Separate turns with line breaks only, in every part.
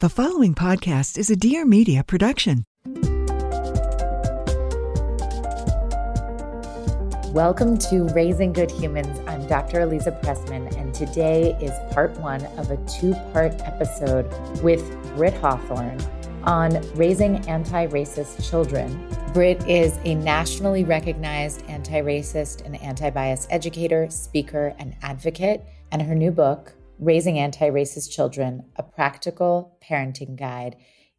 The following podcast is a Dear Media production.
Welcome to Raising Good Humans. I'm Dr. Aliza Pressman, and today is part one of a two part episode with Britt Hawthorne on raising anti racist children. Britt is a nationally recognized anti racist and anti bias educator, speaker, and advocate, and her new book, Raising Anti Racist Children, a practical parenting guide,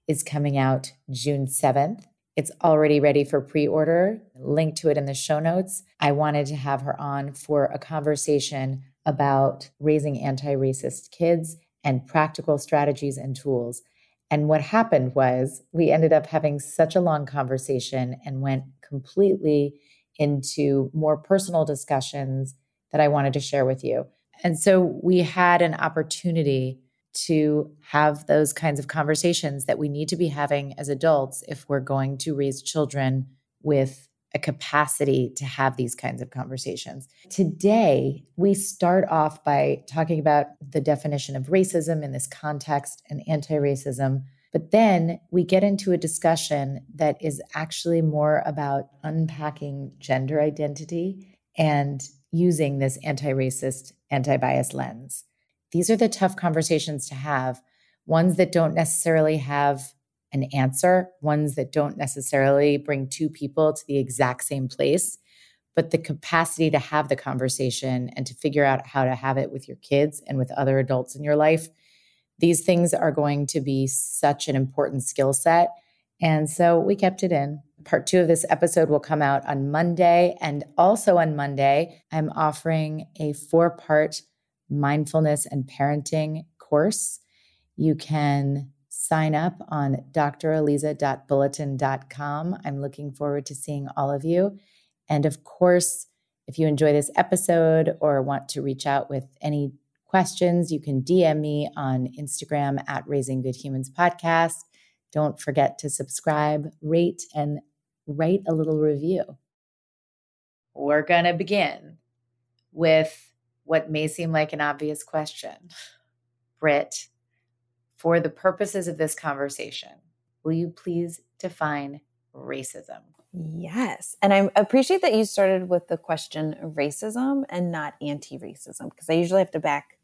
is coming out June 7th. It's already ready for pre order. Link to it in the show notes. I wanted to have her on for a conversation about raising anti racist kids and practical strategies and tools. And what happened was we ended up having such a long conversation and went completely into more personal discussions that I wanted to share with you. And so we had an opportunity to have those kinds of conversations that we need to be having as adults if we're going to raise children with a capacity to have these kinds of conversations. Today, we start off by talking about the definition of racism in this context and anti racism. But then we get into a discussion that is actually more about unpacking gender identity and using this anti racist anti bias lens. These are the tough conversations to have, ones that don't necessarily have an answer, ones that don't necessarily bring two people to the exact same place, but the capacity to have the conversation and to figure out how to have it with your kids and with other adults in your life. These things are going to be such an important skill set. And so we kept it in. Part two of this episode will come out on Monday. And also on Monday, I'm offering a four part mindfulness and parenting course. You can sign up on draliza.bulletin.com. I'm looking forward to seeing all of you. And of course, if you enjoy this episode or want to reach out with any questions, you can DM me on Instagram at Raising Good Humans Podcast don't forget to subscribe, rate, and write a little review. We're going to begin with what may seem like an obvious question. Britt, for the purposes of this conversation, will you please define racism?
Yes. And I appreciate that you started with the question racism and not anti racism, because I usually have to back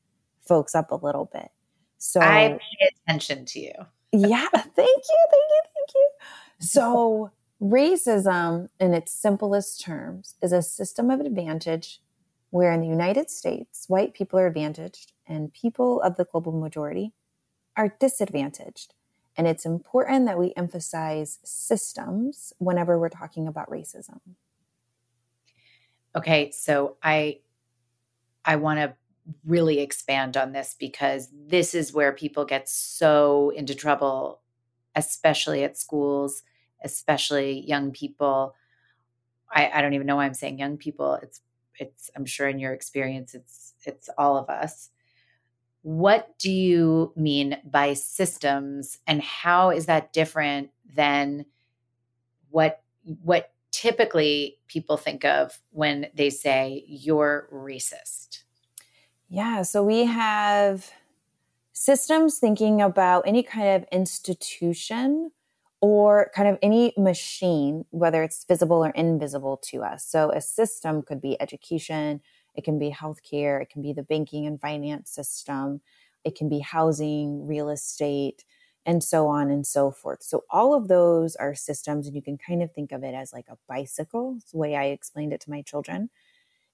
folks up a little bit.
So I pay attention to you
yeah, thank you, thank you, thank you. So, racism in its simplest terms is a system of advantage where in the United States, white people are advantaged and people of the global majority are disadvantaged. And it's important that we emphasize systems whenever we're talking about racism.
Okay, so I I want to really expand on this because this is where people get so into trouble, especially at schools, especially young people. I, I, don't even know why I'm saying young people. It's it's I'm sure in your experience it's it's all of us. What do you mean by systems and how is that different than what what typically people think of when they say you're racist?
Yeah, so we have systems thinking about any kind of institution or kind of any machine, whether it's visible or invisible to us. So a system could be education, it can be healthcare, it can be the banking and finance system, it can be housing, real estate, and so on and so forth. So all of those are systems, and you can kind of think of it as like a bicycle. It's the way I explained it to my children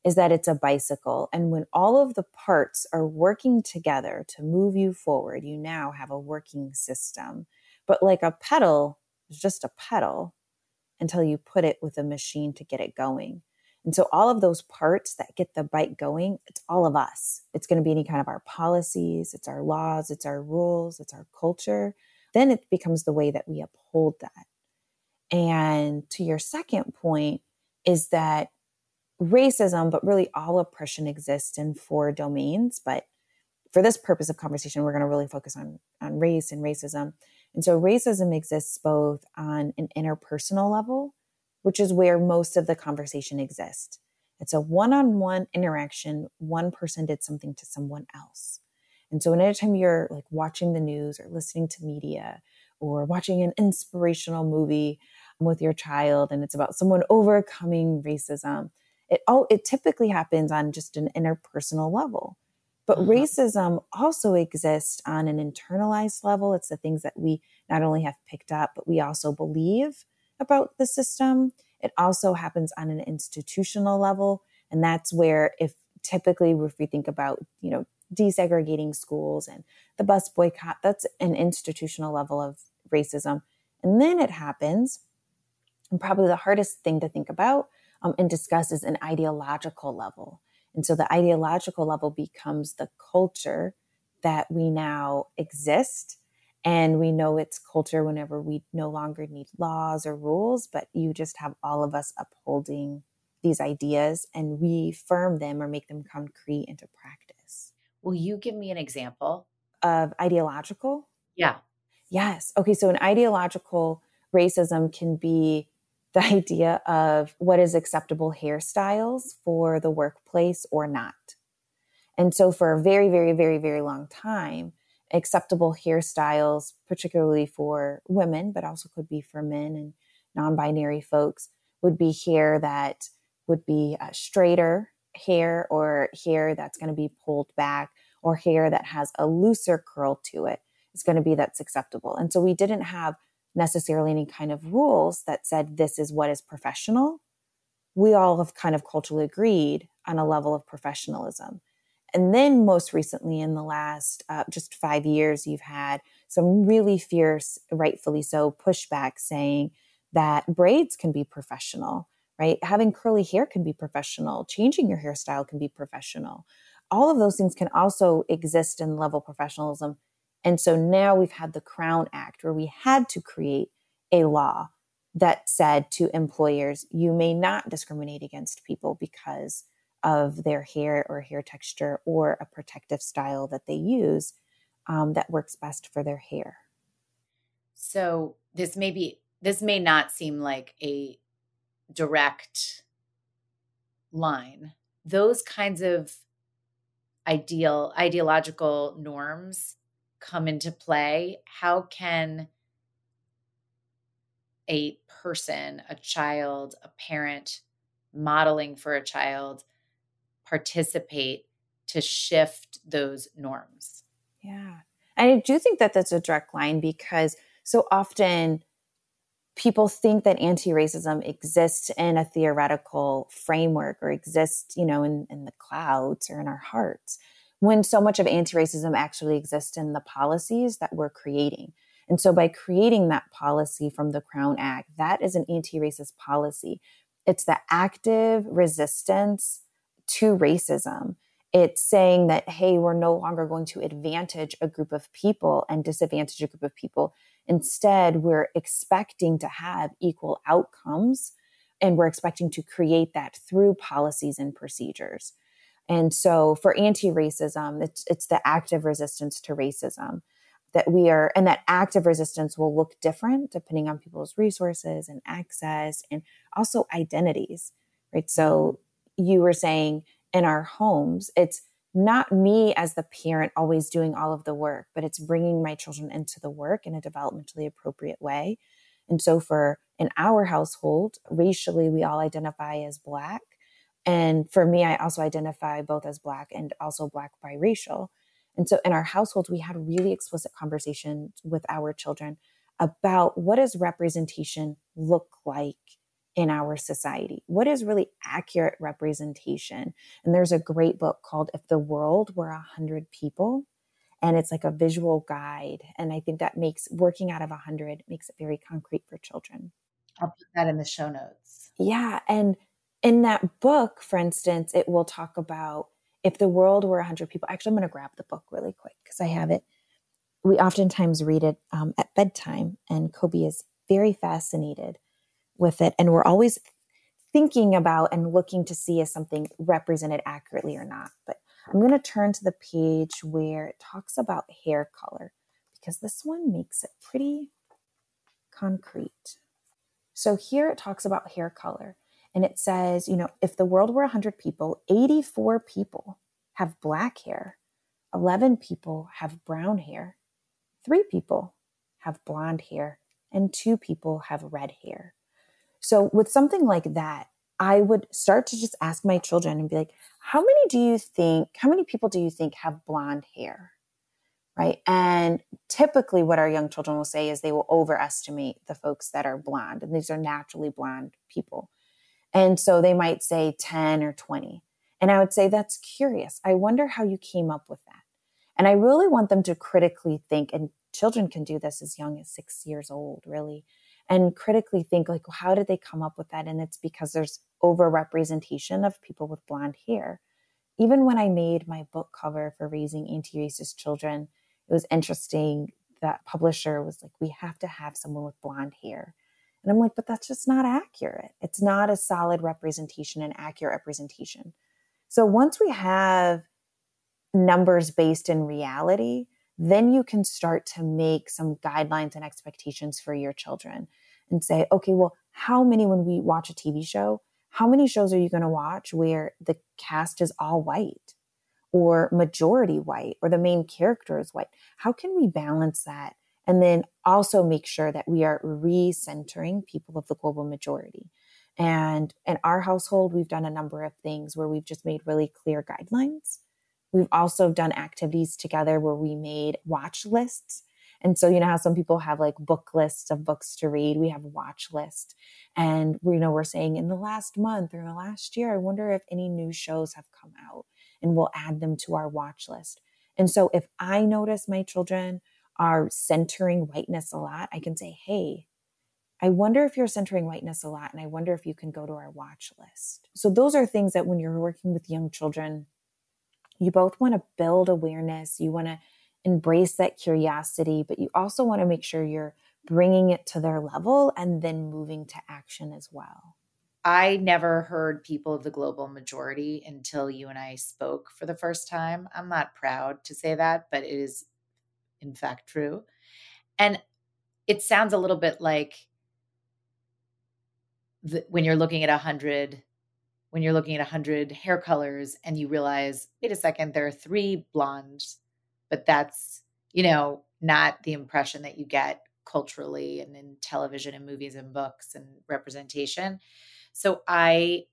is that it's a bicycle. And when all of the parts are working together to move you forward, you now have a working system. But like a pedal is just a pedal until you put it with a machine to get it going. And so, all of those parts that get the bike going, it's all of us. It's going to be any kind of our policies, it's our laws, it's our rules, it's our culture. Then it becomes the way that we uphold that. And to your second point, is that racism, but really all oppression exists in four domains. But for this purpose of conversation, we're going to really focus on, on race and racism. And so racism exists both on an interpersonal level, which is where most of the conversation exists. It's a one on one interaction. One person did something to someone else. And so, anytime you're like watching the news or listening to media or watching an inspirational movie with your child and it's about someone overcoming racism, it all it typically happens on just an interpersonal level. But mm-hmm. racism also exists on an internalized level. It's the things that we not only have picked up, but we also believe about the system. It also happens on an institutional level. And that's where if typically if we think about, you know, desegregating schools and the bus boycott, that's an institutional level of racism. And then it happens, and probably the hardest thing to think about um, and discusses an ideological level. And so the ideological level becomes the culture that we now exist. And we know it's culture whenever we no longer need laws or rules, but you just have all of us upholding these ideas and reaffirm them or make them concrete into practice.
Will you give me an example?
Of ideological?
Yeah.
Yes. Okay. So, an ideological racism can be the idea of what is acceptable hairstyles for the workplace or not. And so, for a very, very, very, very long time, acceptable hairstyles, particularly for women, but also could be for men and non binary folks, would be hair that would be uh, straighter hair or hair that's going to be pulled back or hair that has a looser curl to it is going to be that's acceptable. And so we didn't have necessarily any kind of rules that said this is what is professional. We all have kind of culturally agreed on a level of professionalism. And then, most recently, in the last uh, just five years, you've had some really fierce, rightfully so, pushback saying that braids can be professional, right? Having curly hair can be professional, changing your hairstyle can be professional. All of those things can also exist in level professionalism and so now we've had the Crown Act where we had to create a law that said to employers, you may not discriminate against people because of their hair or hair texture or a protective style that they use um, that works best for their hair.
So this may be this may not seem like a direct line. Those kinds of ideal ideological norms come into play? How can a person, a child, a parent modeling for a child participate to shift those norms?
Yeah. And I do think that that's a direct line because so often people think that anti-racism exists in a theoretical framework or exists, you know, in, in the clouds or in our hearts when so much of anti racism actually exists in the policies that we're creating. And so, by creating that policy from the Crown Act, that is an anti racist policy. It's the active resistance to racism. It's saying that, hey, we're no longer going to advantage a group of people and disadvantage a group of people. Instead, we're expecting to have equal outcomes and we're expecting to create that through policies and procedures. And so for anti racism, it's, it's the active resistance to racism that we are, and that active resistance will look different depending on people's resources and access and also identities, right? So mm-hmm. you were saying in our homes, it's not me as the parent always doing all of the work, but it's bringing my children into the work in a developmentally appropriate way. And so for in our household, racially, we all identify as Black. And for me, I also identify both as Black and also Black biracial. And so in our households, we had really explicit conversations with our children about what does representation look like in our society? What is really accurate representation? And there's a great book called If the World Were a Hundred People. And it's like a visual guide. And I think that makes working out of a hundred makes it very concrete for children.
I'll put that in the show notes.
Yeah. And in that book, for instance, it will talk about if the world were 100 people. Actually, I'm going to grab the book really quick because I have it. We oftentimes read it um, at bedtime, and Kobe is very fascinated with it. And we're always thinking about and looking to see is something represented accurately or not. But I'm going to turn to the page where it talks about hair color because this one makes it pretty concrete. So here it talks about hair color. And it says, you know, if the world were 100 people, 84 people have black hair, 11 people have brown hair, three people have blonde hair, and two people have red hair. So, with something like that, I would start to just ask my children and be like, how many do you think, how many people do you think have blonde hair? Right. And typically, what our young children will say is they will overestimate the folks that are blonde, and these are naturally blonde people. And so they might say 10 or 20. And I would say, that's curious. I wonder how you came up with that. And I really want them to critically think, and children can do this as young as six years old, really, and critically think, like, well, how did they come up with that? And it's because there's overrepresentation of people with blonde hair. Even when I made my book cover for Raising Anti Racist Children, it was interesting that publisher was like, we have to have someone with blonde hair and I'm like, but that's just not accurate. It's not a solid representation, an accurate representation. So once we have numbers based in reality, then you can start to make some guidelines and expectations for your children and say, okay, well, how many, when we watch a TV show, how many shows are you going to watch where the cast is all white or majority white or the main character is white? How can we balance that and then also make sure that we are recentering people of the global majority. And in our household, we've done a number of things where we've just made really clear guidelines. We've also done activities together where we made watch lists. And so, you know how some people have like book lists of books to read, we have a watch list. And we you know we're saying in the last month or in the last year, I wonder if any new shows have come out and we'll add them to our watch list. And so if I notice my children are centering whiteness a lot, I can say, hey, I wonder if you're centering whiteness a lot, and I wonder if you can go to our watch list. So, those are things that when you're working with young children, you both want to build awareness, you want to embrace that curiosity, but you also want to make sure you're bringing it to their level and then moving to action as well.
I never heard people of the global majority until you and I spoke for the first time. I'm not proud to say that, but it is in fact true. And it sounds a little bit like the, when you're looking at a hundred, when you're looking at a hundred hair colors and you realize, wait a second, there are three blondes, but that's, you know, not the impression that you get culturally and in television and movies and books and representation. So I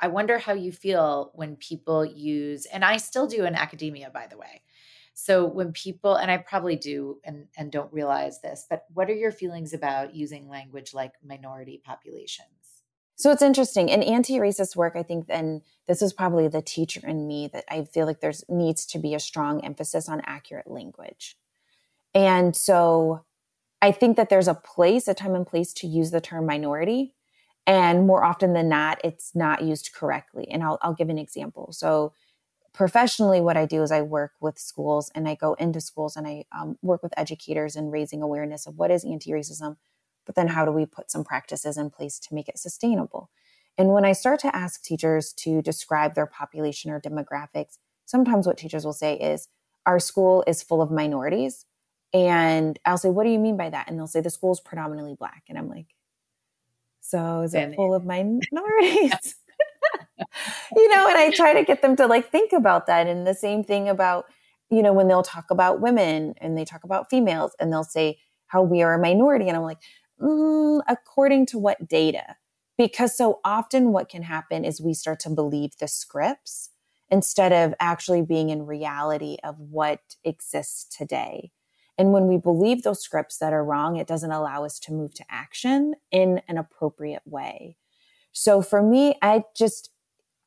I wonder how you feel when people use and I still do in academia by the way. So when people and I probably do and and don't realize this, but what are your feelings about using language like minority populations?
So it's interesting in anti-racist work. I think, and this is probably the teacher in me that I feel like there's needs to be a strong emphasis on accurate language, and so I think that there's a place, a time and place to use the term minority, and more often than not, it's not used correctly. And I'll, I'll give an example. So professionally, what I do is I work with schools and I go into schools and I um, work with educators and raising awareness of what is anti racism, but then how do we put some practices in place to make it sustainable? And when I start to ask teachers to describe their population or demographics, sometimes what teachers will say is, Our school is full of minorities. And I'll say, What do you mean by that? And they'll say, The school is predominantly black. And I'm like, So is it full of minorities? you know, and I try to get them to like think about that. And the same thing about, you know, when they'll talk about women and they talk about females and they'll say how we are a minority. And I'm like, mm, according to what data? Because so often what can happen is we start to believe the scripts instead of actually being in reality of what exists today. And when we believe those scripts that are wrong, it doesn't allow us to move to action in an appropriate way. So for me, I just,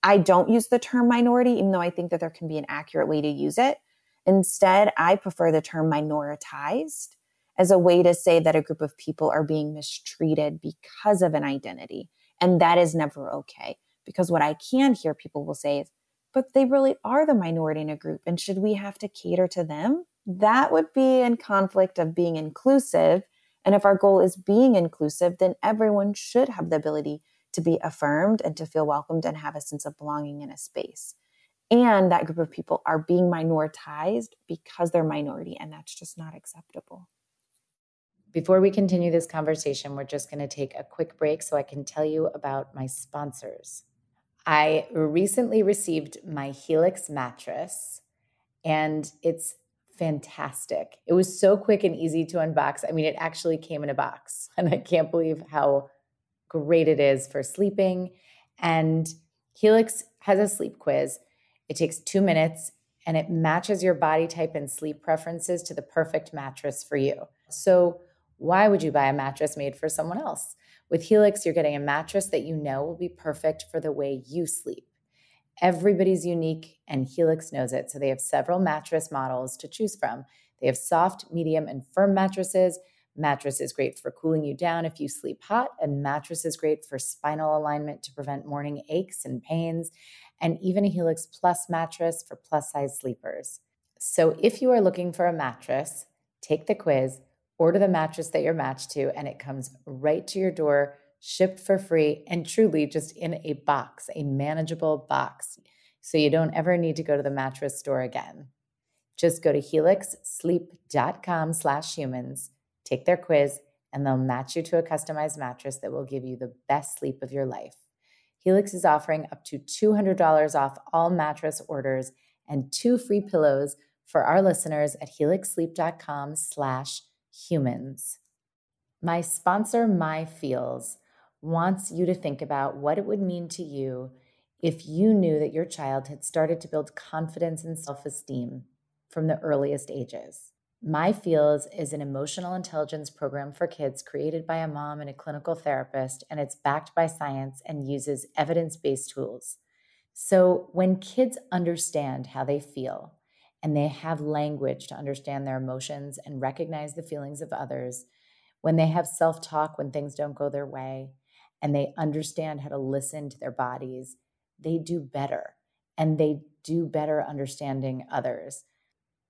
I don't use the term minority, even though I think that there can be an accurate way to use it. Instead, I prefer the term minoritized as a way to say that a group of people are being mistreated because of an identity. And that is never okay. Because what I can hear people will say is, but they really are the minority in a group. And should we have to cater to them? That would be in conflict of being inclusive. And if our goal is being inclusive, then everyone should have the ability to be affirmed and to feel welcomed and have a sense of belonging in a space. And that group of people are being minoritized because they're minority, and that's just not acceptable.
Before we continue this conversation, we're just going to take a quick break so I can tell you about my sponsors. I recently received my Helix mattress, and it's fantastic. It was so quick and easy to unbox. I mean, it actually came in a box, and I can't believe how great it is for sleeping. And Helix has a sleep quiz. It takes two minutes and it matches your body type and sleep preferences to the perfect mattress for you. So, why would you buy a mattress made for someone else? With Helix, you're getting a mattress that you know will be perfect for the way you sleep. Everybody's unique, and Helix knows it. So, they have several mattress models to choose from. They have soft, medium, and firm mattresses Mattress is great for cooling you down if you sleep hot, and mattress is great for spinal alignment to prevent morning aches and pains, and even a Helix Plus mattress for plus size sleepers. So if you are looking for a mattress, take the quiz, order the mattress that you're matched to, and it comes right to your door, shipped for free, and truly just in a box, a manageable box. So you don't ever need to go to the mattress store again. Just go to helixsleep.com slash humans Take their quiz, and they'll match you to a customized mattress that will give you the best sleep of your life. Helix is offering up to $200 off all mattress orders and two free pillows for our listeners at helixsleep.com slash humans. My sponsor, My Feels, wants you to think about what it would mean to you if you knew that your child had started to build confidence and self esteem from the earliest ages. My Feelings is an emotional intelligence program for kids created by a mom and a clinical therapist, and it's backed by science and uses evidence based tools. So, when kids understand how they feel and they have language to understand their emotions and recognize the feelings of others, when they have self talk when things don't go their way, and they understand how to listen to their bodies, they do better and they do better understanding others.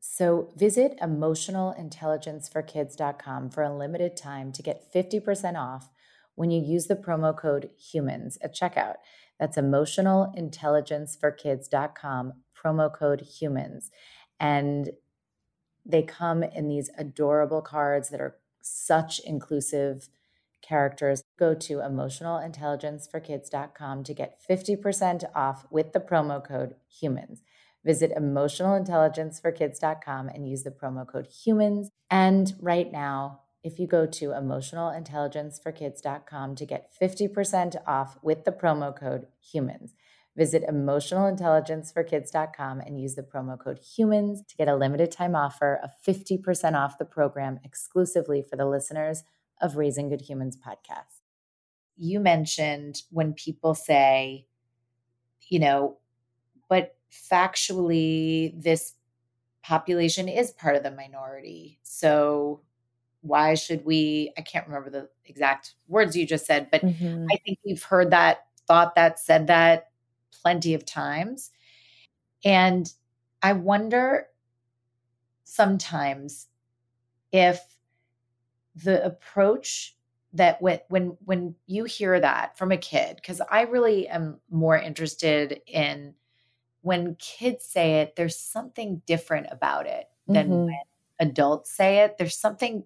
So visit emotionalintelligenceforkids.com for a limited time to get 50% off when you use the promo code HUMANS at checkout. That's emotionalintelligenceforkids.com, promo code HUMANS. And they come in these adorable cards that are such inclusive characters. Go to emotionalintelligenceforkids.com to get 50% off with the promo code HUMANS. Visit emotionalintelligenceforkids.com and use the promo code HUMANS. And right now, if you go to emotionalintelligenceforkids.com to get 50% off with the promo code HUMANS. Visit emotionalintelligenceforkids.com and use the promo code HUMANS to get a limited time offer of 50% off the program exclusively for the listeners of Raising Good Humans podcast. You mentioned when people say, you know, but factually, this population is part of the minority. So why should we? I can't remember the exact words you just said, but mm-hmm. I think we've heard that, thought that, said that plenty of times. And I wonder sometimes if the approach that when when when you hear that from a kid because i really am more interested in when kids say it, there's something different about it than mm-hmm. when adults say it. There's something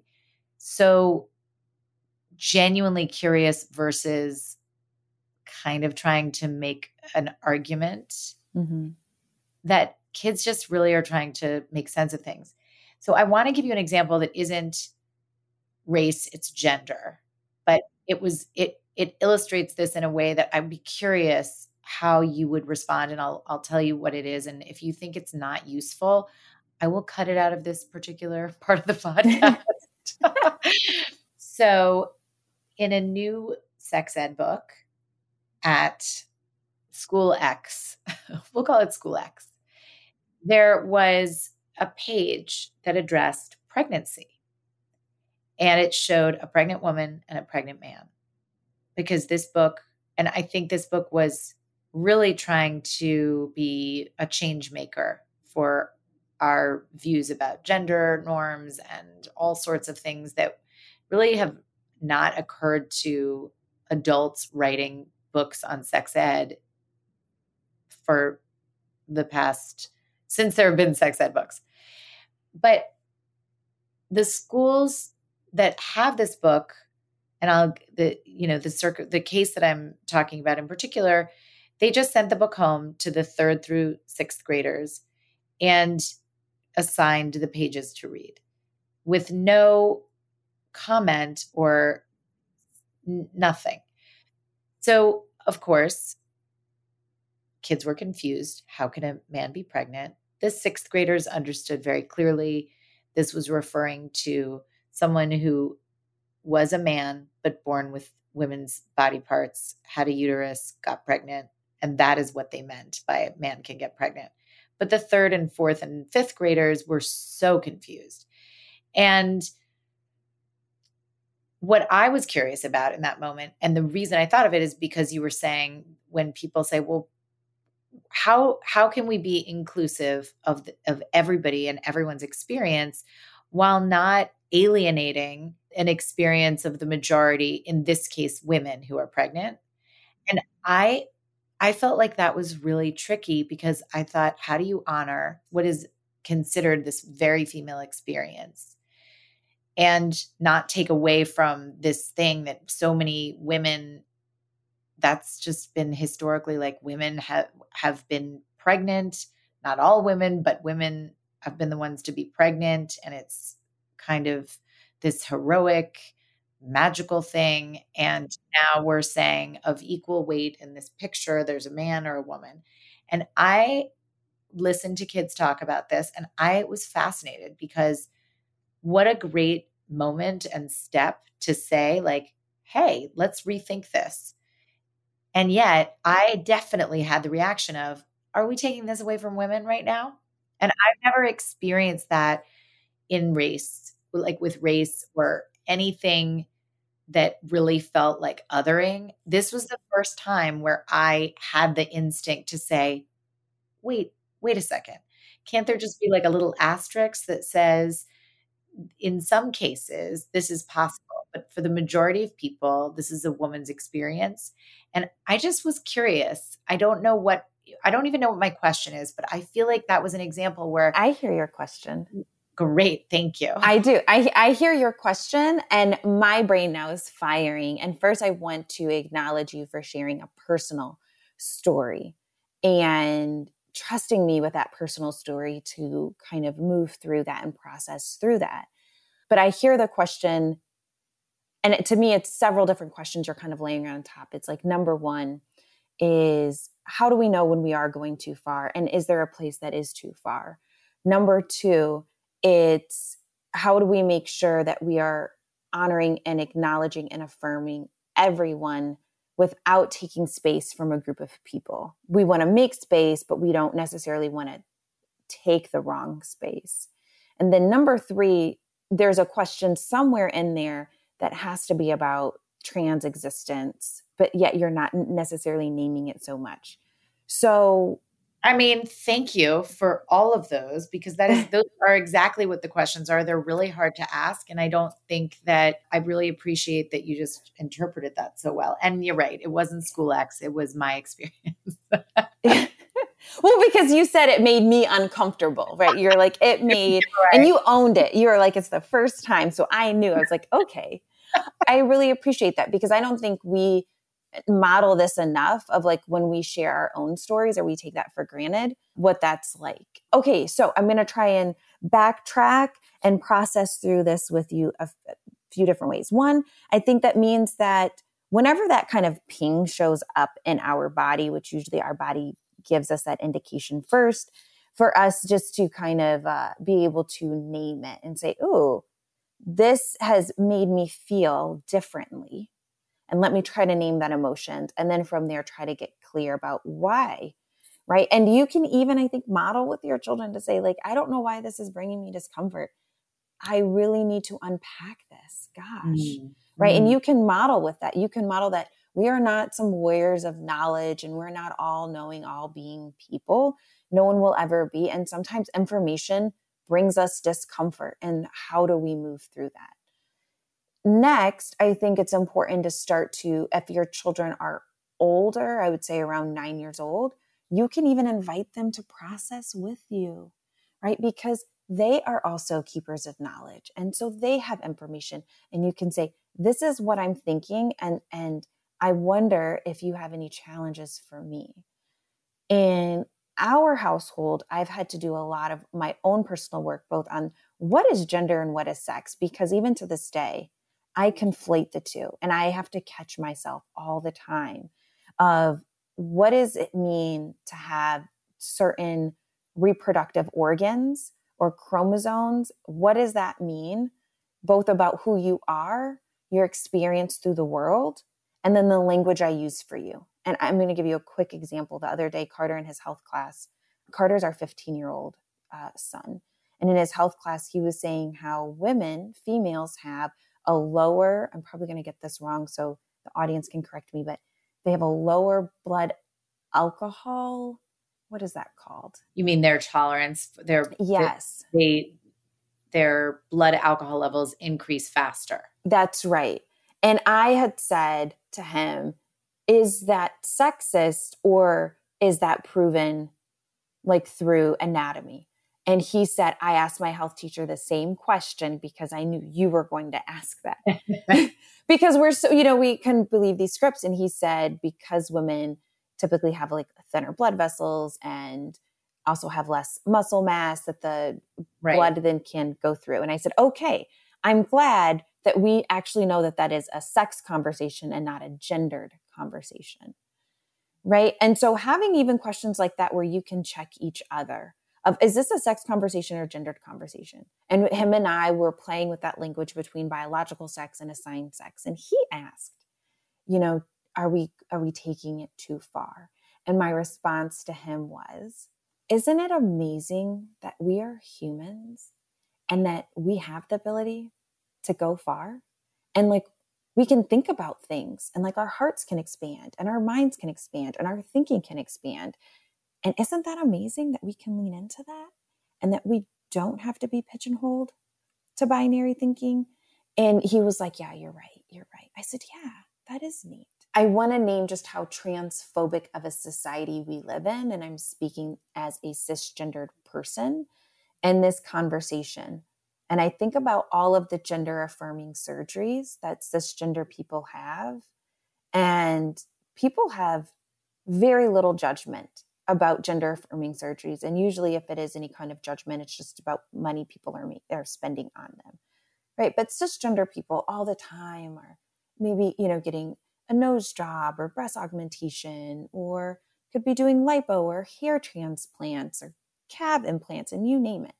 so genuinely curious versus kind of trying to make an argument mm-hmm. that kids just really are trying to make sense of things. So I want to give you an example that isn't race, it's gender. But it was it it illustrates this in a way that I'd be curious how you would respond and I'll I'll tell you what it is and if you think it's not useful, I will cut it out of this particular part of the podcast. so, in a new sex ed book at School X, we'll call it School X, there was a page that addressed pregnancy. And it showed a pregnant woman and a pregnant man because this book, and I think this book was really trying to be a change maker for our views about gender norms and all sorts of things that really have not occurred to adults writing books on sex ed for the past since there have been sex ed books. But the schools that have this book and I'll the you know the circ- the case that I'm talking about in particular they just sent the book home to the third through sixth graders and assigned the pages to read with no comment or n- nothing. So, of course, kids were confused. How can a man be pregnant? The sixth graders understood very clearly this was referring to someone who was a man but born with women's body parts, had a uterus, got pregnant, and that is what they meant by man can get pregnant. But the third and fourth and fifth graders were so confused. And what I was curious about in that moment, and the reason I thought of it is because you were saying when people say, well, how how can we be inclusive of the, of everybody and everyone's experience while not alienating an experience of the majority in this case women who are pregnant and i I felt like that was really tricky because I thought, how do you honor what is considered this very female experience and not take away from this thing that so many women that's just been historically like women have have been pregnant not all women but women have been the ones to be pregnant and it's kind of this heroic magical thing. And now we're saying of equal weight in this picture, there's a man or a woman. And I listened to kids talk about this and I was fascinated because what a great moment and step to say, like, hey, let's rethink this. And yet I definitely had the reaction of, are we taking this away from women right now? And I've never experienced that in race, like with race or anything that really felt like othering. This was the first time where I had the instinct to say, wait, wait a second. Can't there just be like a little asterisk that says, in some cases, this is possible, but for the majority of people, this is a woman's experience. And I just was curious. I don't know what, I don't even know what my question is, but I feel like that was an example where
I hear your question
great. Thank you.
I do. I, I hear your question, and my brain now is firing. And first, I want to acknowledge you for sharing a personal story and trusting me with that personal story to kind of move through that and process through that. But I hear the question, and to me, it's several different questions you're kind of laying on top. It's like number one is how do we know when we are going too far? And is there a place that is too far? Number two, it's how do we make sure that we are honoring and acknowledging and affirming everyone without taking space from a group of people. We want to make space, but we don't necessarily want to take the wrong space. And then number three, there's a question somewhere in there that has to be about trans existence, but yet you're not necessarily naming it so much. So
I mean, thank you for all of those because that is those are exactly what the questions are. They're really hard to ask and I don't think that I really appreciate that you just interpreted that so well. And you're right, it wasn't school X, it was my experience.
well, because you said it made me uncomfortable, right? You're like it made right. and you owned it. You were like it's the first time, so I knew. I was like, "Okay." I really appreciate that because I don't think we model this enough of like when we share our own stories or we take that for granted, what that's like. Okay, so I'm going to try and backtrack and process through this with you a few different ways. One, I think that means that whenever that kind of ping shows up in our body, which usually our body gives us that indication first, for us just to kind of uh, be able to name it and say, oh, this has made me feel differently and let me try to name that emotion and then from there try to get clear about why right and you can even i think model with your children to say like i don't know why this is bringing me discomfort i really need to unpack this gosh mm-hmm. right and mm-hmm. you can model with that you can model that we are not some warriors of knowledge and we're not all knowing all being people no one will ever be and sometimes information brings us discomfort and how do we move through that Next, I think it's important to start to, if your children are older, I would say around nine years old, you can even invite them to process with you, right? Because they are also keepers of knowledge. And so they have information and you can say, this is what I'm thinking. And, and I wonder if you have any challenges for me. In our household, I've had to do a lot of my own personal work, both on what is gender and what is sex, because even to this day, I conflate the two and I have to catch myself all the time of what does it mean to have certain reproductive organs or chromosomes? What does that mean? Both about who you are, your experience through the world, and then the language I use for you. And I'm going to give you a quick example. The other day, Carter in his health class, Carter's our 15 year old uh, son. And in his health class, he was saying how women, females, have a lower, I'm probably going to get this wrong, so the audience can correct me, but they have a lower blood alcohol. What is that called?
You mean their tolerance? Their
yes,
they their blood alcohol levels increase faster.
That's right. And I had said to him, "Is that sexist, or is that proven like through anatomy?" And he said, I asked my health teacher the same question because I knew you were going to ask that. because we're so, you know, we couldn't believe these scripts. And he said, because women typically have like thinner blood vessels and also have less muscle mass that the right. blood then can go through. And I said, okay, I'm glad that we actually know that that is a sex conversation and not a gendered conversation. Right. And so having even questions like that where you can check each other of is this a sex conversation or gendered conversation? And him and I were playing with that language between biological sex and assigned sex. And he asked, you know, are we are we taking it too far? And my response to him was, isn't it amazing that we are humans and that we have the ability to go far? And like we can think about things and like our hearts can expand and our minds can expand and our thinking can expand and isn't that amazing that we can lean into that and that we don't have to be pigeonholed to binary thinking? And he was like, Yeah, you're right. You're right. I said, Yeah, that is neat. I want to name just how transphobic of a society we live in. And I'm speaking as a cisgendered person in this conversation. And I think about all of the gender affirming surgeries that cisgender people have. And people have very little judgment about gender affirming surgeries. And usually, if it is any kind of judgment, it's just about money people are, make, are spending on them, right? But cisgender people all the time are maybe, you know, getting a nose job or breast augmentation or could be doing lipo or hair transplants or calf implants and you name it.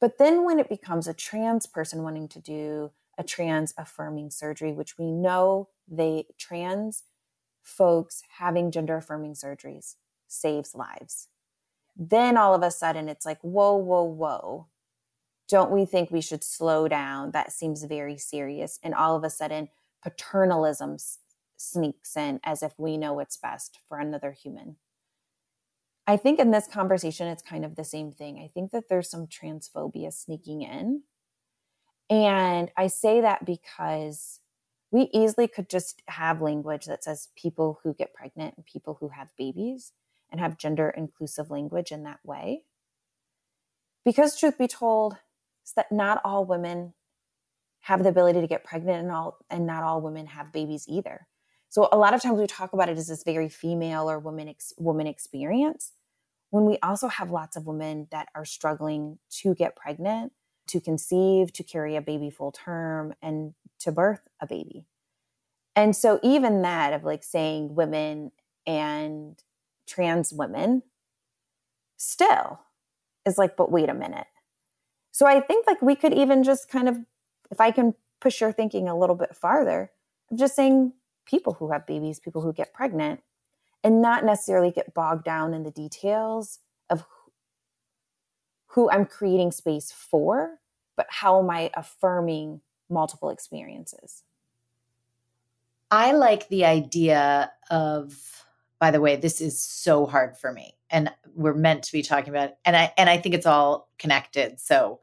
But then when it becomes a trans person wanting to do a trans affirming surgery, which we know they trans folks having gender affirming surgeries saves lives. Then all of a sudden it's like, whoa, whoa, whoa. Don't we think we should slow down? That seems very serious. And all of a sudden, paternalism sneaks in as if we know what's best for another human. I think in this conversation, it's kind of the same thing. I think that there's some transphobia sneaking in. And I say that because we easily could just have language that says people who get pregnant and people who have babies and have gender inclusive language in that way. Because, truth be told, is that not all women have the ability to get pregnant and all and not all women have babies either. So a lot of times we talk about it as this very female or woman ex, woman experience when we also have lots of women that are struggling to get pregnant, to conceive, to carry a baby full term and to birth a baby. And so even that of like saying women and trans women still is like, but wait a minute. So I think like we could even just kind of, if I can push your thinking a little bit farther, I'm just saying people who have babies, people who get pregnant, and not necessarily get bogged down in the details of who I'm creating space for, but how am I affirming multiple experiences?
I like the idea of by the way, this is so hard for me. And we're meant to be talking about it. and I and I think it's all connected. So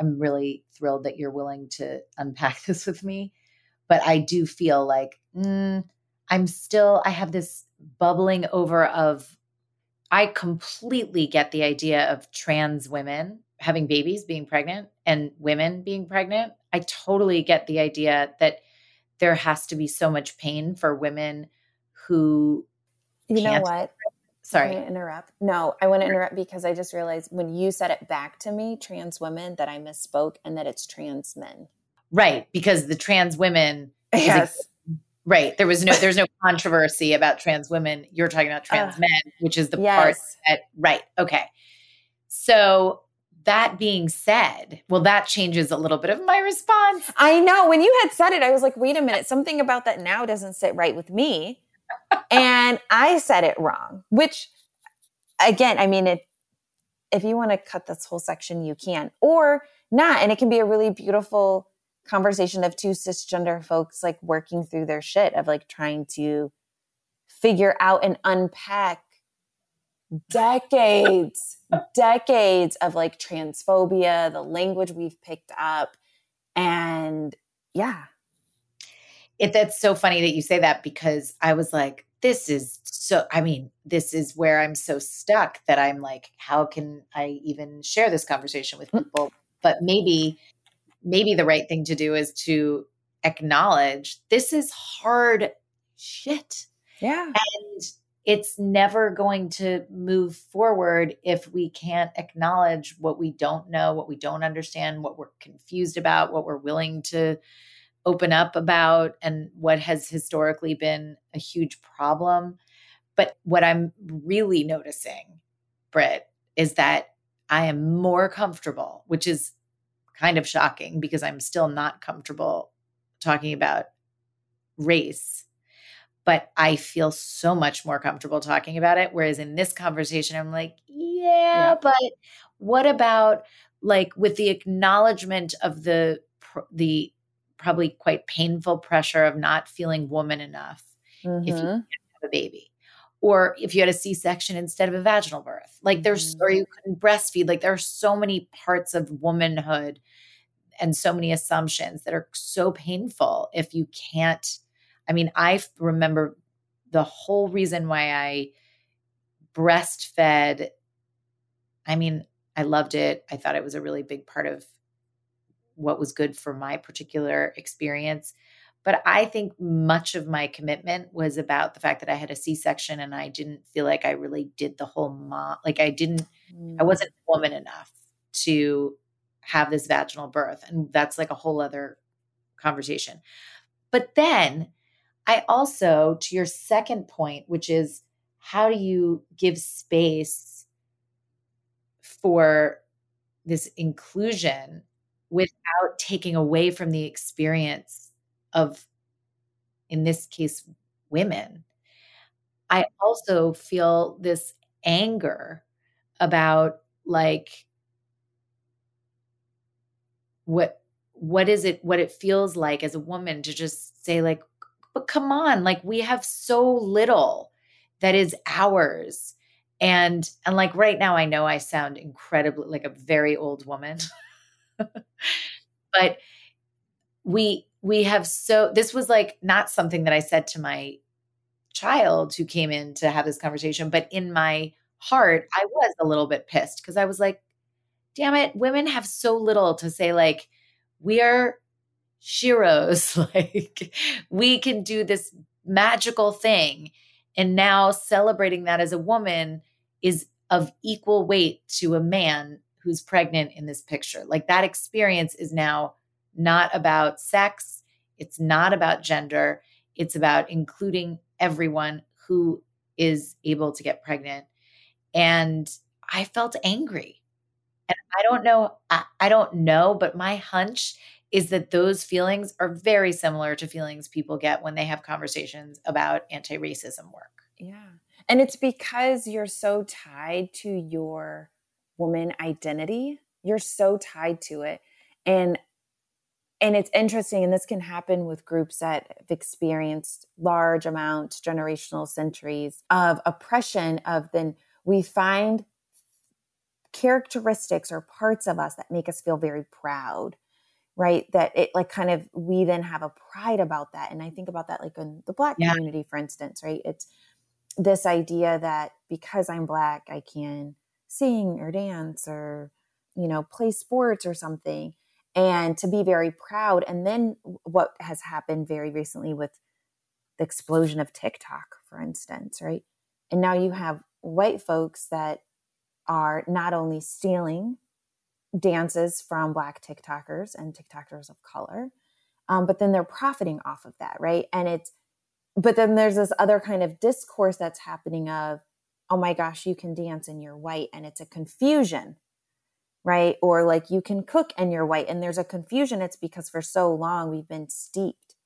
I'm really thrilled that you're willing to unpack this with me. But I do feel like mm, I'm still, I have this bubbling over of, I completely get the idea of trans women having babies, being pregnant, and women being pregnant. I totally get the idea that there has to be so much pain for women who
you know what?
Sorry. to
interrupt. No, I want to interrupt because I just realized when you said it back to me, trans women, that I misspoke and that it's trans men.
Right, because the trans women.
Yes.
right. There was no there's no controversy about trans women. You're talking about trans uh, men, which is the
yes.
part
that
right. Okay. So that being said, well, that changes a little bit of my response.
I know. When you had said it, I was like, wait a minute, something about that now doesn't sit right with me and I said it wrong, which again, I mean, it, if you want to cut this whole section, you can, or not. And it can be a really beautiful conversation of two cisgender folks like working through their shit of like trying to figure out and unpack decades, decades of like transphobia, the language we've picked up. And yeah,
it, that's so funny that you say that because I was like, this is so i mean this is where i'm so stuck that i'm like how can i even share this conversation with mm. people but maybe maybe the right thing to do is to acknowledge this is hard shit
yeah
and it's never going to move forward if we can't acknowledge what we don't know what we don't understand what we're confused about what we're willing to open up about and what has historically been a huge problem. But what I'm really noticing, Britt, is that I am more comfortable, which is kind of shocking because I'm still not comfortable talking about race. But I feel so much more comfortable talking about it. Whereas in this conversation, I'm like, yeah, yeah. but what about like with the acknowledgement of the the probably quite painful pressure of not feeling woman enough mm-hmm. if you mm-hmm. have a baby or if you had a c-section instead of a vaginal birth like there's mm-hmm. or you couldn't breastfeed like there are so many parts of womanhood and so many assumptions that are so painful if you can't i mean i remember the whole reason why i breastfed i mean i loved it i thought it was a really big part of what was good for my particular experience. But I think much of my commitment was about the fact that I had a C section and I didn't feel like I really did the whole mom. Like I didn't, I mm. wasn't woman enough to have this vaginal birth. And that's like a whole other conversation. But then I also, to your second point, which is how do you give space for this inclusion without taking away from the experience of, in this case, women. I also feel this anger about like what what is it what it feels like as a woman to just say like but come on like we have so little that is ours and and like right now i know i sound incredibly like a very old woman but we we have so this was like not something that I said to my child who came in to have this conversation, but in my heart, I was a little bit pissed because I was like, damn it, women have so little to say like we are sheroes, like we can do this magical thing. And now celebrating that as a woman is of equal weight to a man who's pregnant in this picture. Like that experience is now not about sex, it's not about gender, it's about including everyone who is able to get pregnant. And I felt angry. And I don't know, I, I don't know, but my hunch is that those feelings are very similar to feelings people get when they have conversations about anti racism work.
Yeah. And it's because you're so tied to your woman identity you're so tied to it and and it's interesting and this can happen with groups that have experienced large amounts generational centuries of oppression of then we find characteristics or parts of us that make us feel very proud right that it like kind of we then have a pride about that and i think about that like in the black yeah. community for instance right it's this idea that because i'm black i can sing or dance or you know play sports or something and to be very proud and then what has happened very recently with the explosion of TikTok for instance right and now you have white folks that are not only stealing dances from black TikTokers and TikTokers of color, um, but then they're profiting off of that, right? And it's, but then there's this other kind of discourse that's happening of, oh my gosh, you can dance and you're white, and it's a confusion, right? Or like you can cook and you're white, and there's a confusion. It's because for so long we've been steeped,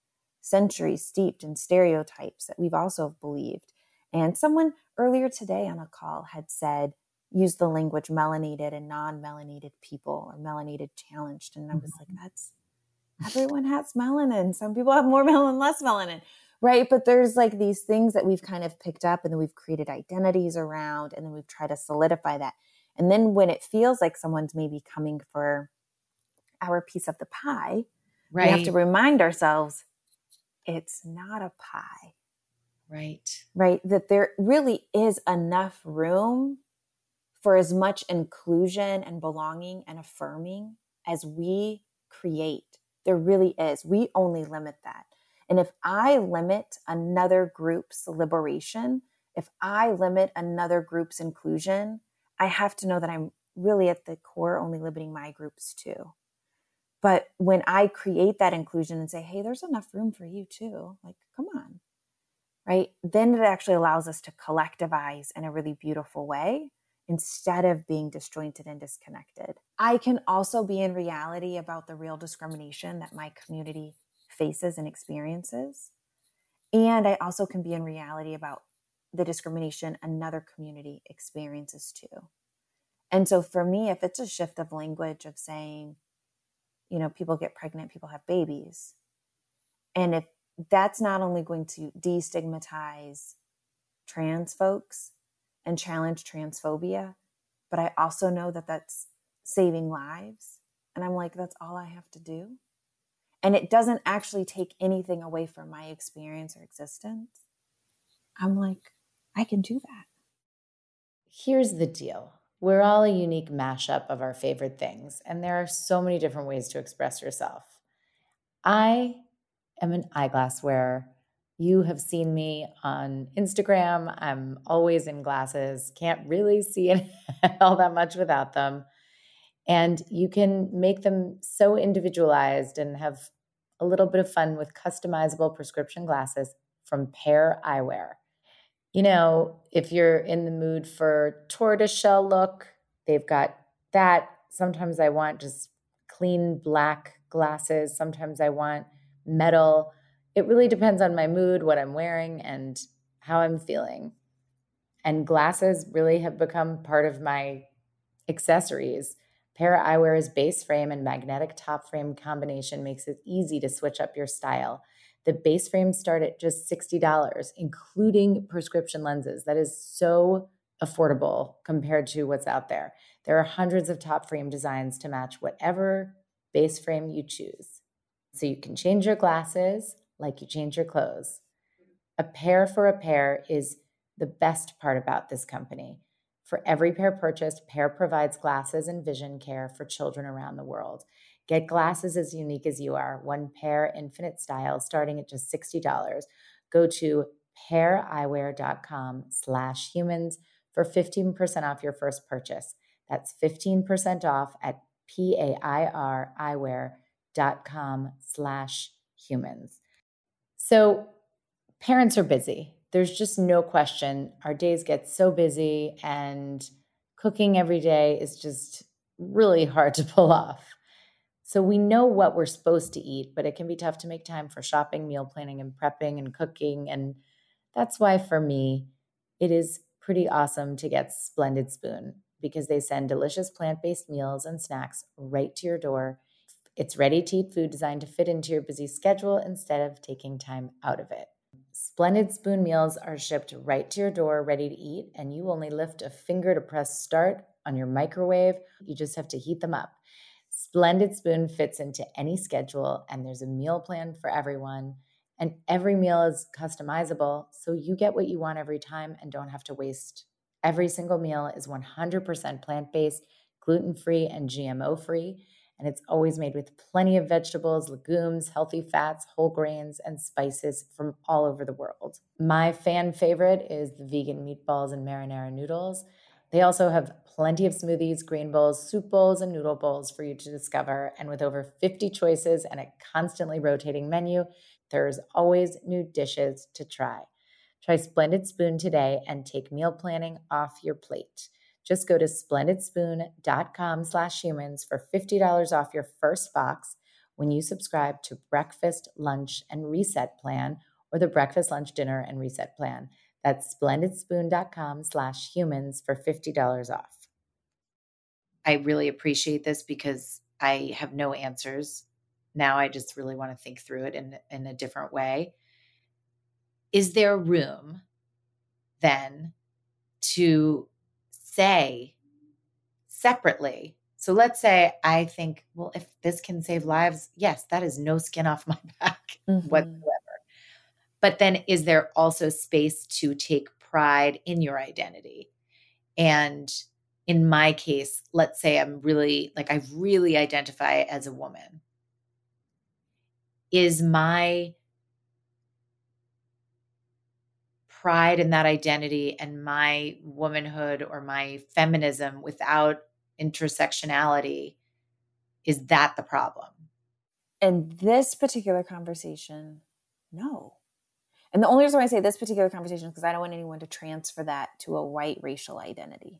centuries steeped in stereotypes that we've also believed. And someone earlier today on a call had said, use the language melanated and non-melanated people or melanated challenged and i was mm-hmm. like that's everyone has melanin some people have more melanin less melanin right but there's like these things that we've kind of picked up and then we've created identities around and then we've tried to solidify that and then when it feels like someone's maybe coming for our piece of the pie right. we have to remind ourselves it's not a pie
right
right that there really is enough room for as much inclusion and belonging and affirming as we create there really is we only limit that and if I limit another group's liberation, if I limit another group's inclusion, I have to know that I'm really at the core only limiting my groups too. But when I create that inclusion and say, hey, there's enough room for you too, like, come on, right? Then it actually allows us to collectivize in a really beautiful way instead of being disjointed and disconnected. I can also be in reality about the real discrimination that my community faces and experiences. And I also can be in reality about the discrimination another community experiences too. And so for me, if it's a shift of language of saying, you know, people get pregnant, people have babies, and if that's not only going to destigmatize trans folks and challenge transphobia, but I also know that that's saving lives. And I'm like, that's all I have to do and it doesn't actually take anything away from my experience or existence, I'm like, I can do that.
Here's the deal we're all a unique mashup of our favorite things, and there are so many different ways to express yourself. I am an eyeglass wearer. You have seen me on Instagram. I'm always in glasses, can't really see it all that much without them. And you can make them so individualized and have a little bit of fun with customizable prescription glasses from Pair Eyewear. You know, if you're in the mood for tortoiseshell look, they've got that. Sometimes I want just clean black glasses. Sometimes I want metal. It really depends on my mood, what I'm wearing, and how I'm feeling. And glasses really have become part of my accessories. Pair Eyewear's base frame and magnetic top frame combination makes it easy to switch up your style. The base frames start at just $60, including prescription lenses. That is so affordable compared to what's out there. There are hundreds of top frame designs to match whatever base frame you choose. So you can change your glasses like you change your clothes. A pair for a pair is the best part about this company. For every pair purchased, Pair provides glasses and vision care for children around the world. Get glasses as unique as you are, one pair, infinite styles, starting at just $60. Go to paireyewear.com slash humans for 15% off your first purchase. That's 15% off at paireyewear.com slash humans. So parents are busy there's just no question our days get so busy and cooking every day is just really hard to pull off. So we know what we're supposed to eat, but it can be tough to make time for shopping, meal planning, and prepping and cooking. And that's why for me, it is pretty awesome to get Splendid Spoon because they send delicious plant based meals and snacks right to your door. It's ready to eat food designed to fit into your busy schedule instead of taking time out of it. Splendid Spoon meals are shipped right to your door, ready to eat, and you only lift a finger to press start on your microwave. You just have to heat them up. Splendid Spoon fits into any schedule, and there's a meal plan for everyone. And every meal is customizable, so you get what you want every time and don't have to waste. Every single meal is 100% plant based, gluten free, and GMO free and it's always made with plenty of vegetables, legumes, healthy fats, whole grains, and spices from all over the world. My fan favorite is the vegan meatballs and marinara noodles. They also have plenty of smoothies, green bowls, soup bowls, and noodle bowls for you to discover. And with over 50 choices and a constantly rotating menu, there's always new dishes to try. Try Splendid Spoon today and take meal planning off your plate. Just go to splendidspoon.com slash humans for $50 off your first box when you subscribe to Breakfast, Lunch, and Reset Plan or the Breakfast, Lunch, Dinner, and Reset Plan. That's splendidspoon.com slash humans for $50 off. I really appreciate this because I have no answers. Now I just really want to think through it in, in a different way. Is there room then to say separately. So let's say I think, well, if this can save lives, yes, that is no skin off my back mm-hmm. whatsoever. But then is there also space to take pride in your identity? And in my case, let's say I'm really like I really identify as a woman. Is my pride in that identity and my womanhood or my feminism without intersectionality is that the problem
in this particular conversation no and the only reason i say this particular conversation is because i don't want anyone to transfer that to a white racial identity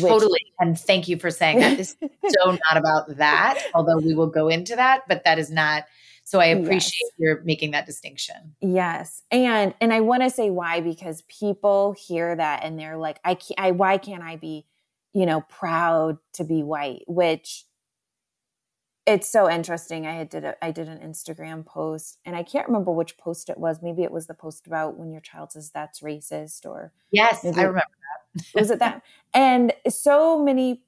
totally which... and thank you for saying that this is so not about that although we will go into that but that is not so I appreciate yes. your making that distinction.
Yes. And and I want to say why because people hear that and they're like I can't, I why can't I be, you know, proud to be white, which it's so interesting. I did a, I did an Instagram post, and I can't remember which post it was. Maybe it was the post about when your child says that's racist, or yes,
I remember
that. was
it that?
And so many,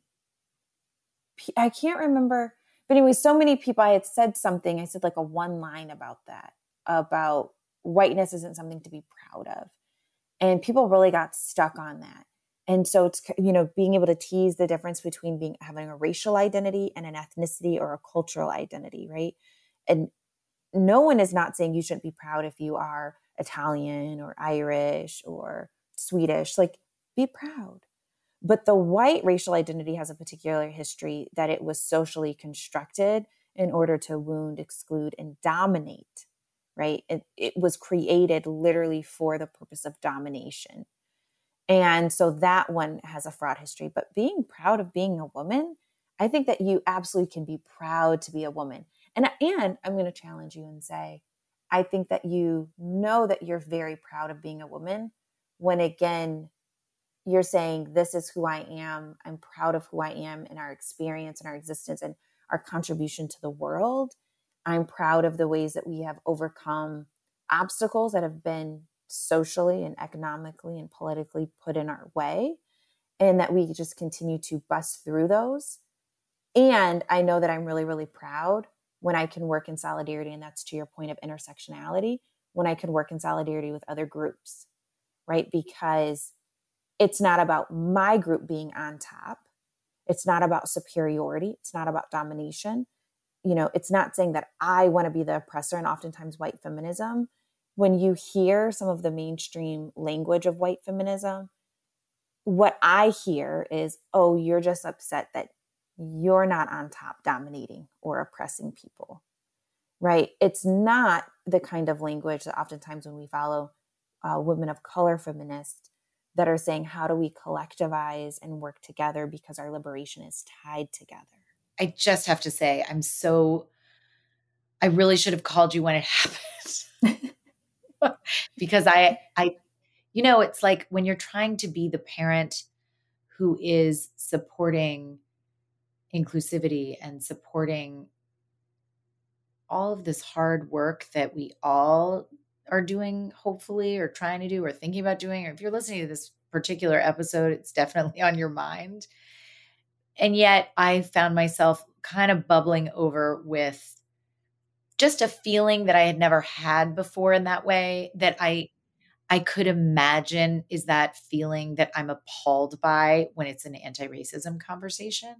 I can't remember but anyway, so many people, I had said something, I said like a one line about that, about whiteness isn't something to be proud of. And people really got stuck on that. And so it's, you know, being able to tease the difference between being having a racial identity and an ethnicity or a cultural identity, right? And no one is not saying you shouldn't be proud if you are Italian or Irish or Swedish. Like, be proud. But the white racial identity has a particular history that it was socially constructed in order to wound, exclude, and dominate, right? It, it was created literally for the purpose of domination. And so that one has a fraud history. But being proud of being a woman, I think that you absolutely can be proud to be a woman. And, and I'm going to challenge you and say, I think that you know that you're very proud of being a woman when, again, you're saying this is who i am i'm proud of who i am and our experience and our existence and our contribution to the world i'm proud of the ways that we have overcome obstacles that have been socially and economically and politically put in our way and that we just continue to bust through those and i know that i'm really really proud when i can work in solidarity and that's to your point of intersectionality when i can work in solidarity with other groups right because it's not about my group being on top. It's not about superiority. It's not about domination. You know, it's not saying that I want to be the oppressor. And oftentimes, white feminism, when you hear some of the mainstream language of white feminism, what I hear is, oh, you're just upset that you're not on top dominating or oppressing people, right? It's not the kind of language that oftentimes when we follow uh, women of color feminists, that are saying, how do we collectivize and work together because our liberation is tied together?
I just have to say, I'm so, I really should have called you when it happened. because I, I, you know, it's like when you're trying to be the parent who is supporting inclusivity and supporting all of this hard work that we all are doing, hopefully, or trying to do, or thinking about doing, or if you're listening to this particular episode, it's definitely on your mind. And yet, I found myself kind of bubbling over with just a feeling that I had never had before in that way that I I could imagine is that feeling that I'm appalled by when it's an anti-racism conversation.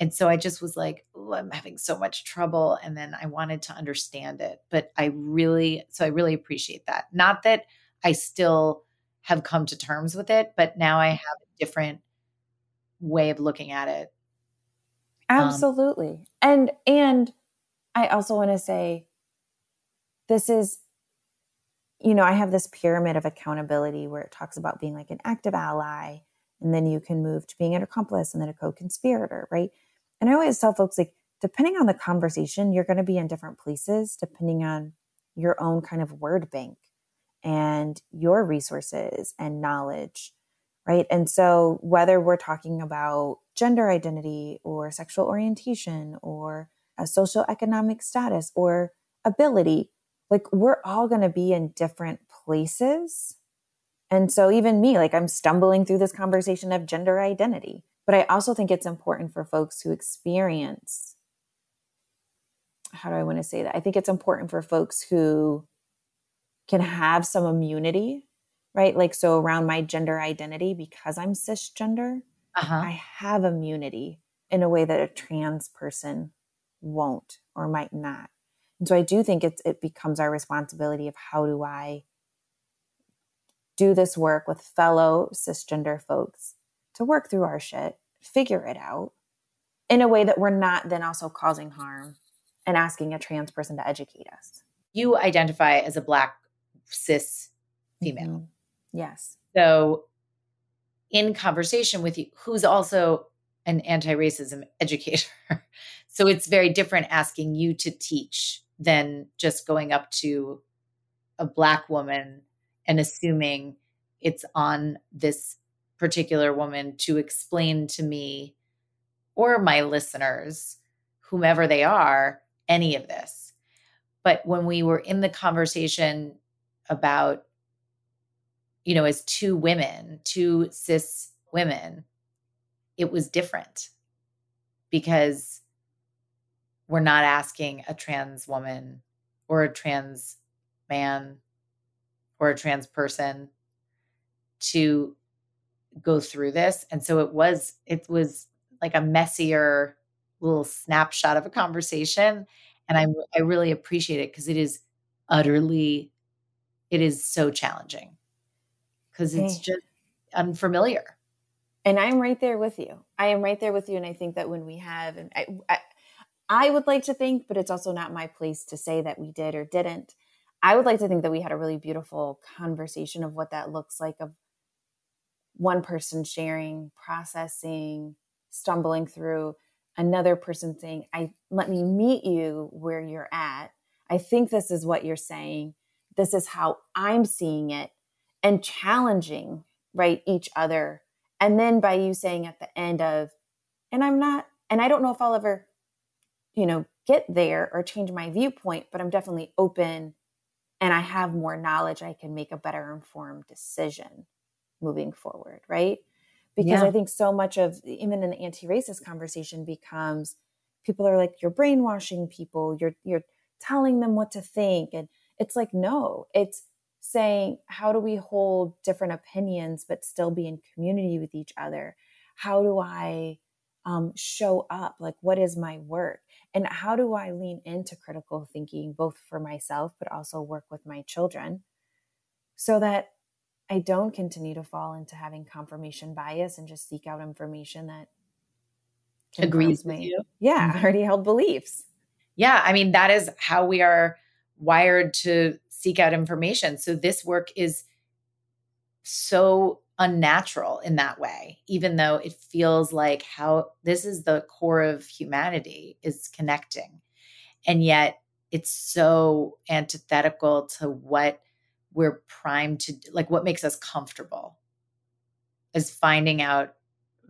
And so I just was like, oh, I'm having so much trouble. And then I wanted to understand it. But I really, so I really appreciate that. Not that I still have come to terms with it, but now I mm-hmm. have a different way of looking at it.
Um, Absolutely. Um, and, and I also want to say this is, you know, I have this pyramid of accountability where it talks about being like an active ally and then you can move to being an accomplice and then a co-conspirator right and I always tell folks, like, depending on the conversation, you're going to be in different places depending on your own kind of word bank and your resources and knowledge, right? And so, whether we're talking about gender identity or sexual orientation or a social economic status or ability, like, we're all going to be in different places and so even me, like I'm stumbling through this conversation of gender identity. But I also think it's important for folks who experience how do I want to say that? I think it's important for folks who can have some immunity, right? Like, so around my gender identity, because I'm cisgender, uh-huh. I have immunity in a way that a trans person won't or might not. And so I do think it's, it becomes our responsibility of how do I do this work with fellow cisgender folks to work through our shit, figure it out in a way that we're not then also causing harm and asking a trans person to educate us.
You identify as a black cis female. Mm-hmm.
Yes.
So in conversation with you who's also an anti-racism educator. so it's very different asking you to teach than just going up to a black woman and assuming it's on this particular woman to explain to me or my listeners, whomever they are, any of this. But when we were in the conversation about, you know, as two women, two cis women, it was different because we're not asking a trans woman or a trans man or a trans person to go through this. And so it was, it was like a messier little snapshot of a conversation. And I, I really appreciate it because it is utterly, it is so challenging because it's just unfamiliar.
And I'm right there with you. I am right there with you. And I think that when we have, and I, I, I would like to think, but it's also not my place to say that we did or didn't. I would like to think that we had a really beautiful conversation of what that looks like of one person sharing, processing, stumbling through, another person saying, "I let me meet you where you're at. I think this is what you're saying. This is how I'm seeing it." And challenging, right, each other. And then by you saying at the end of, "And I'm not and I don't know if I'll ever, you know, get there or change my viewpoint, but I'm definitely open and I have more knowledge, I can make a better informed decision moving forward, right? Because yeah. I think so much of even in the anti-racist conversation becomes people are like, you're brainwashing people, you're you're telling them what to think. And it's like, no, it's saying, how do we hold different opinions but still be in community with each other? How do I um, show up? Like, what is my work? And how do I lean into critical thinking, both for myself, but also work with my children so that I don't continue to fall into having confirmation bias and just seek out information that
agrees me.
with you? Yeah, mm-hmm. already held beliefs.
Yeah, I mean, that is how we are wired to seek out information. So this work is so unnatural in that way even though it feels like how this is the core of humanity is connecting and yet it's so antithetical to what we're primed to like what makes us comfortable is finding out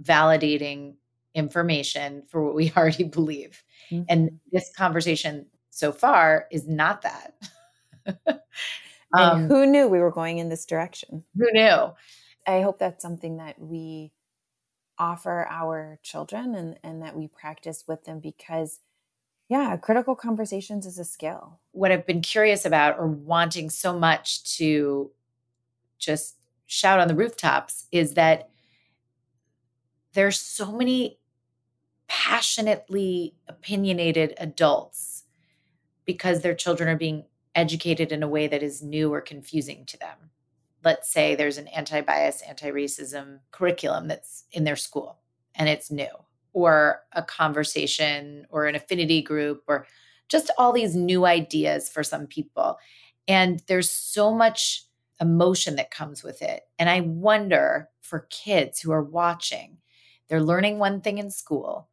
validating information for what we already believe mm-hmm. and this conversation so far is not that
um, who knew we were going in this direction
who knew
I hope that's something that we offer our children and, and that we practice with them because yeah, critical conversations is a skill.
What I've been curious about or wanting so much to just shout on the rooftops is that there's so many passionately opinionated adults because their children are being educated in a way that is new or confusing to them let's say there's an anti bias, anti racism curriculum that's in their school and it's new, or a conversation or an affinity group, or just all these new ideas for some people. And there's so much emotion that comes with it. And I wonder for kids who are watching, they're learning one thing in school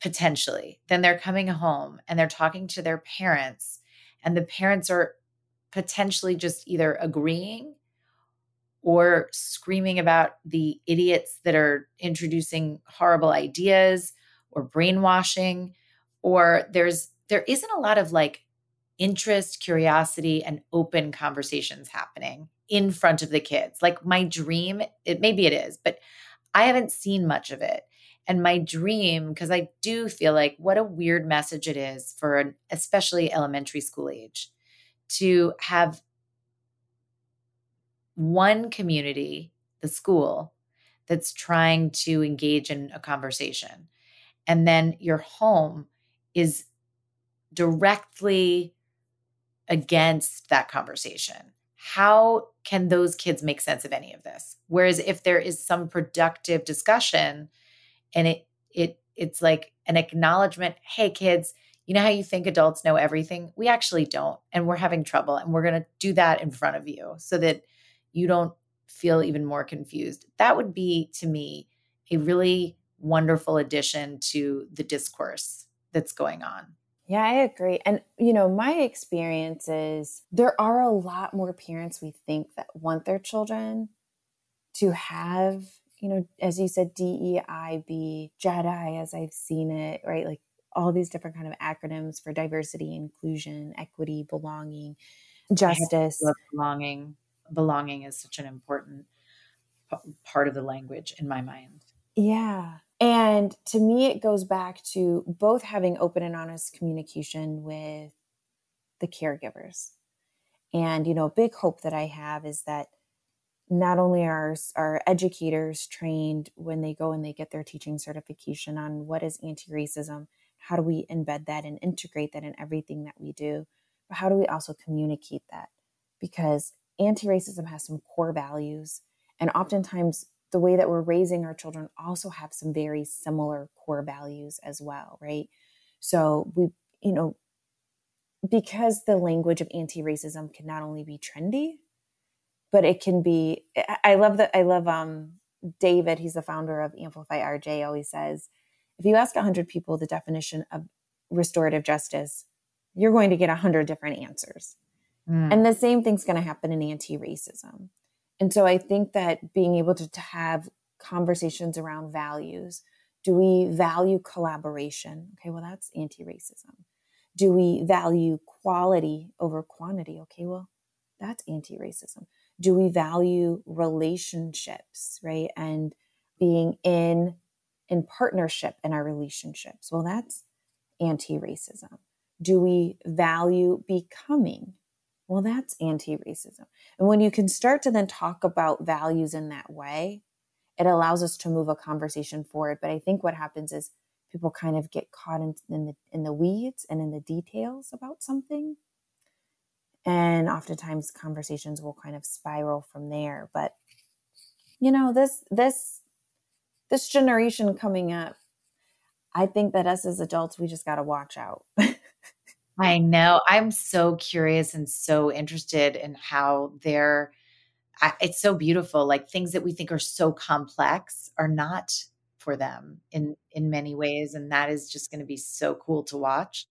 potentially, then they're coming home and they're talking to their parents, and the parents are potentially just either agreeing or screaming about the idiots that are introducing horrible ideas or brainwashing or there's there isn't a lot of like interest curiosity and open conversations happening in front of the kids like my dream it maybe it is but i haven't seen much of it and my dream because i do feel like what a weird message it is for an especially elementary school age to have one community, the school, that's trying to engage in a conversation. And then your home is directly against that conversation. How can those kids make sense of any of this? Whereas if there is some productive discussion and it it it's like an acknowledgement, hey kids, you know how you think adults know everything? We actually don't and we're having trouble and we're going to do that in front of you so that you don't feel even more confused. That would be to me a really wonderful addition to the discourse that's going on.
Yeah, I agree. And, you know, my experience is there are a lot more parents we think that want their children to have, you know, as you said, DEIB, JEDI, as I've seen it, right? Like all these different kind of acronyms for diversity, inclusion, equity, belonging, justice,
belonging belonging is such an important p- part of the language in my mind.
Yeah. And to me, it goes back to both having open and honest communication with the caregivers. And, you know, a big hope that I have is that not only are our educators trained when they go and they get their teaching certification on what is anti-racism, how do we embed that and integrate that in everything that we do, but how do we also communicate that? Because anti racism has some core values. And oftentimes, the way that we're raising our children also have some very similar core values as well, right? So we, you know, because the language of anti racism can not only be trendy, but it can be. I love that. I love um, David, he's the founder of Amplify RJ, always says if you ask 100 people the definition of restorative justice, you're going to get 100 different answers. Mm. And the same thing's going to happen in anti racism. And so I think that being able to, to have conversations around values do we value collaboration? Okay, well, that's anti racism. Do we value quality over quantity? Okay, well, that's anti racism. Do we value relationships, right? And being in in partnership in our relationships. Well, that's anti-racism. Do we value becoming? Well, that's anti racism. And when you can start to then talk about values in that way, it allows us to move a conversation forward. But I think what happens is people kind of get caught in, in the, in the weeds and in the details about something. And oftentimes conversations will kind of spiral from there. But you know, this this this generation coming up, I think that us as adults, we just got to watch out.
I know. I'm so curious and so interested in how they're. I, it's so beautiful. Like things that we think are so complex are not for them in in many ways, and that is just going to be so cool to watch.